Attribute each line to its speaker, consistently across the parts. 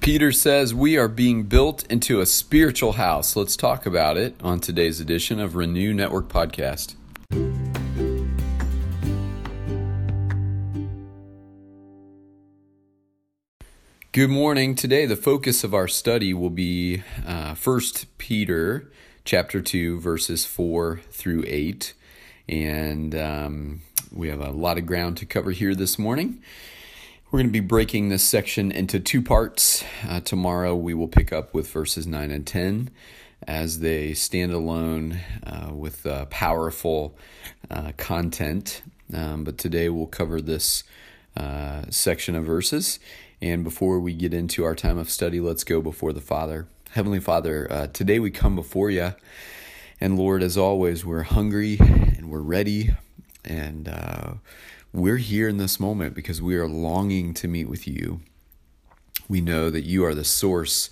Speaker 1: Peter says we are being built into a spiritual house. Let's talk about it on today's edition of Renew Network Podcast. Good morning. Today, the focus of our study will be uh, 1 Peter chapter 2, verses 4 through 8. And um, we have a lot of ground to cover here this morning. We're going to be breaking this section into two parts. Uh, tomorrow we will pick up with verses 9 and 10 as they stand alone uh, with uh, powerful uh, content. Um, but today we'll cover this uh, section of verses. And before we get into our time of study, let's go before the Father. Heavenly Father, uh, today we come before you. And Lord, as always, we're hungry and we're ready. And we're here in this moment because we are longing to meet with you. We know that you are the source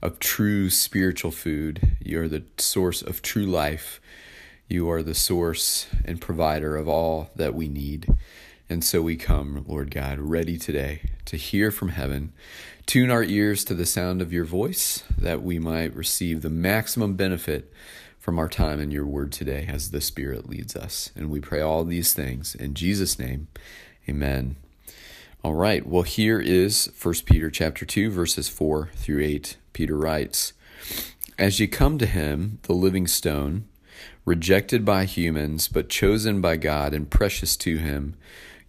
Speaker 1: of true spiritual food. You are the source of true life. You are the source and provider of all that we need. And so we come, Lord God, ready today to hear from heaven. Tune our ears to the sound of your voice that we might receive the maximum benefit from our time in your word today as the Spirit leads us. And we pray all these things in Jesus' name. Amen. All right. Well, here is 1 Peter chapter 2 verses 4 through 8. Peter writes, "As ye come to him, the living stone, rejected by humans but chosen by God and precious to him,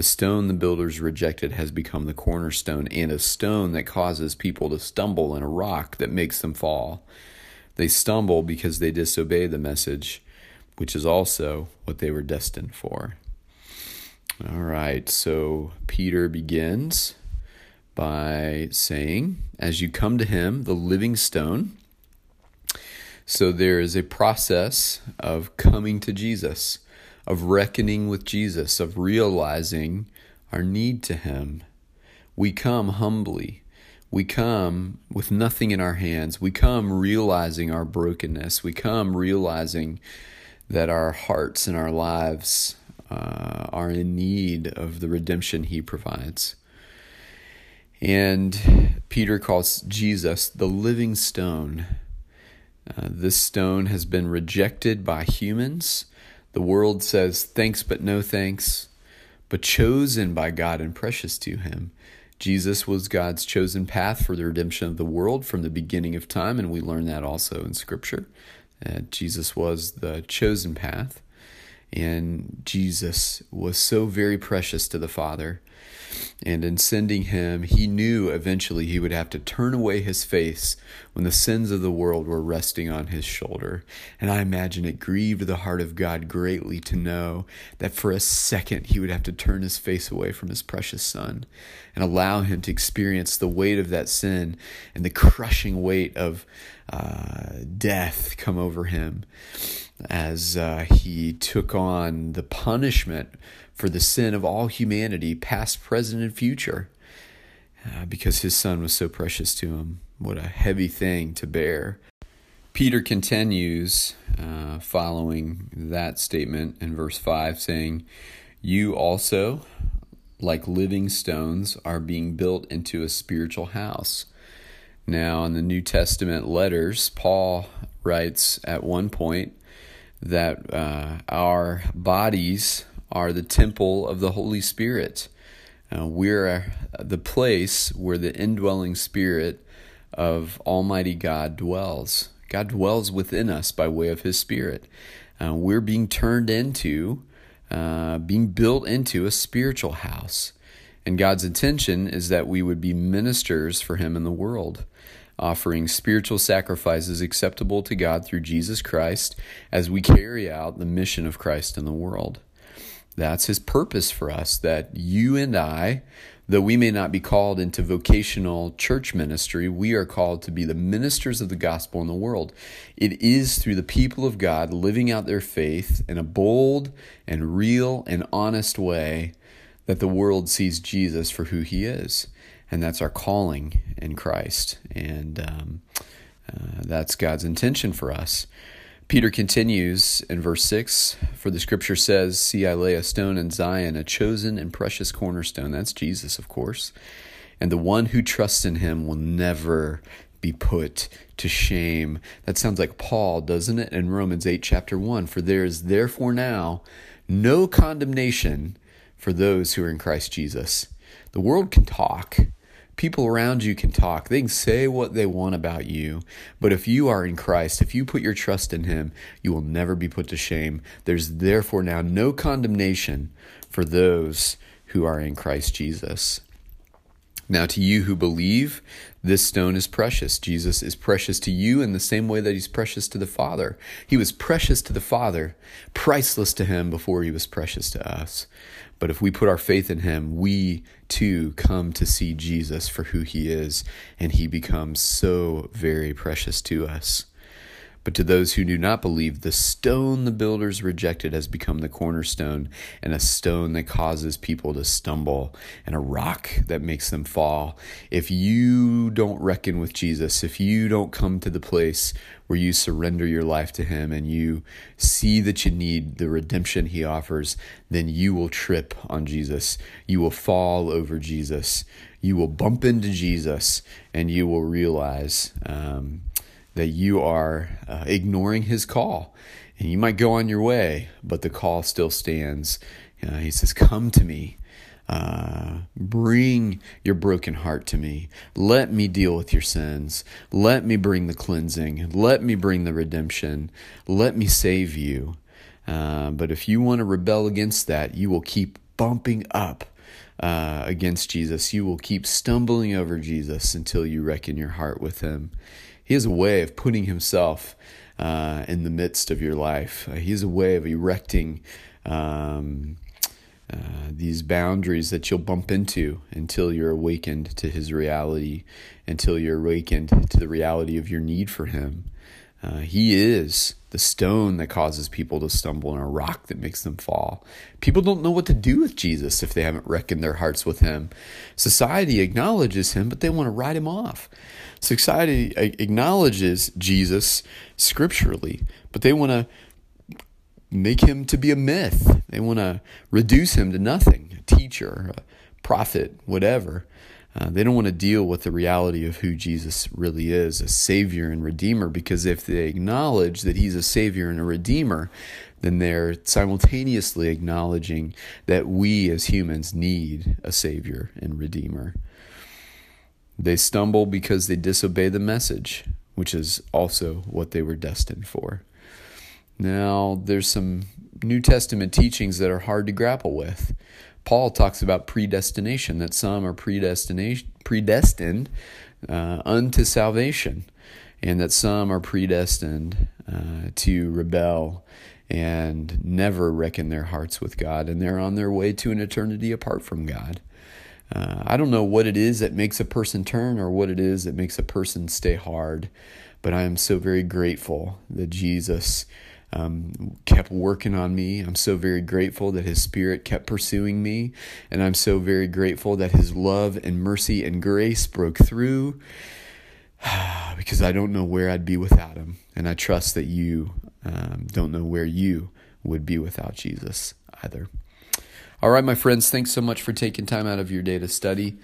Speaker 1: the stone the builders rejected has become the cornerstone and a stone that causes people to stumble and a rock that makes them fall. They stumble because they disobey the message, which is also what they were destined for. All right, so Peter begins by saying, As you come to him, the living stone. So there is a process of coming to Jesus, of reckoning with Jesus, of realizing our need to him. We come humbly we come with nothing in our hands. We come realizing our brokenness. We come realizing that our hearts and our lives uh, are in need of the redemption He provides. And Peter calls Jesus the living stone. Uh, this stone has been rejected by humans. The world says thanks, but no thanks, but chosen by God and precious to Him. Jesus was God's chosen path for the redemption of the world from the beginning of time, and we learn that also in Scripture. Jesus was the chosen path, and Jesus was so very precious to the Father and in sending him, he knew eventually he would have to turn away his face when the sins of the world were resting on his shoulder. And I imagine it grieved the heart of God greatly to know that for a second he would have to turn his face away from his precious son and allow him to experience the weight of that sin and the crushing weight of uh, death come over him as uh, he took on the punishment for the sin of all humanity, past, present, and future, uh, because his son was so precious to him. What a heavy thing to bear. Peter continues uh, following that statement in verse 5, saying, You also, like living stones, are being built into a spiritual house. Now, in the New Testament letters, Paul writes at one point that uh, our bodies are the temple of the Holy Spirit. Uh, we're the place where the indwelling spirit of Almighty God dwells. God dwells within us by way of His Spirit. Uh, we're being turned into, uh, being built into a spiritual house. And God's intention is that we would be ministers for Him in the world, offering spiritual sacrifices acceptable to God through Jesus Christ as we carry out the mission of Christ in the world. That's his purpose for us that you and I, Though we may not be called into vocational church ministry, we are called to be the ministers of the gospel in the world. It is through the people of God living out their faith in a bold and real and honest way that the world sees Jesus for who he is. And that's our calling in Christ. And um, uh, that's God's intention for us. Peter continues in verse 6 For the scripture says, See, I lay a stone in Zion, a chosen and precious cornerstone. That's Jesus, of course. And the one who trusts in him will never be put to shame. That sounds like Paul, doesn't it? In Romans 8, chapter 1 For there is therefore now no condemnation for those who are in Christ Jesus. The world can talk people around you can talk. They can say what they want about you. But if you are in Christ, if you put your trust in Him, you will never be put to shame. There's therefore now no condemnation for those who are in Christ Jesus. Now, to you who believe, this stone is precious. Jesus is precious to you in the same way that he's precious to the Father. He was precious to the Father, priceless to him before he was precious to us. But if we put our faith in him, we too come to see Jesus for who he is, and he becomes so very precious to us. But to those who do not believe, the stone the builders rejected has become the cornerstone, and a stone that causes people to stumble, and a rock that makes them fall. If you don't reckon with Jesus, if you don't come to the place where you surrender your life to Him and you see that you need the redemption He offers, then you will trip on Jesus. You will fall over Jesus. You will bump into Jesus, and you will realize. Um, that you are uh, ignoring his call. And you might go on your way, but the call still stands. Uh, he says, Come to me. Uh, bring your broken heart to me. Let me deal with your sins. Let me bring the cleansing. Let me bring the redemption. Let me save you. Uh, but if you want to rebel against that, you will keep bumping up uh, against Jesus. You will keep stumbling over Jesus until you reckon your heart with him. He has a way of putting himself uh, in the midst of your life. Uh, he has a way of erecting um, uh, these boundaries that you'll bump into until you're awakened to his reality, until you're awakened to the reality of your need for him. Uh, he is the stone that causes people to stumble and a rock that makes them fall. People don't know what to do with Jesus if they haven't reckoned their hearts with him. Society acknowledges him, but they want to write him off. Society acknowledges Jesus scripturally, but they want to make him to be a myth. They want to reduce him to nothing, a teacher, a prophet, whatever. Uh, they don't want to deal with the reality of who Jesus really is, a Savior and Redeemer, because if they acknowledge that He's a Savior and a Redeemer, then they're simultaneously acknowledging that we as humans need a Savior and Redeemer. They stumble because they disobey the message, which is also what they were destined for. Now, there's some New Testament teachings that are hard to grapple with. Paul talks about predestination, that some are predestined uh, unto salvation, and that some are predestined uh, to rebel and never reckon their hearts with God, and they're on their way to an eternity apart from God. Uh, I don't know what it is that makes a person turn or what it is that makes a person stay hard, but I am so very grateful that Jesus um, kept working on me. I'm so very grateful that His Spirit kept pursuing me. And I'm so very grateful that His love and mercy and grace broke through because I don't know where I'd be without Him. And I trust that you um, don't know where you would be without Jesus either. All right, my friends, thanks so much for taking time out of your day to study.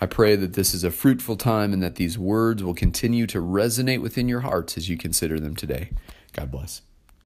Speaker 1: I pray that this is a fruitful time and that these words will continue to resonate within your hearts as you consider them today. God bless.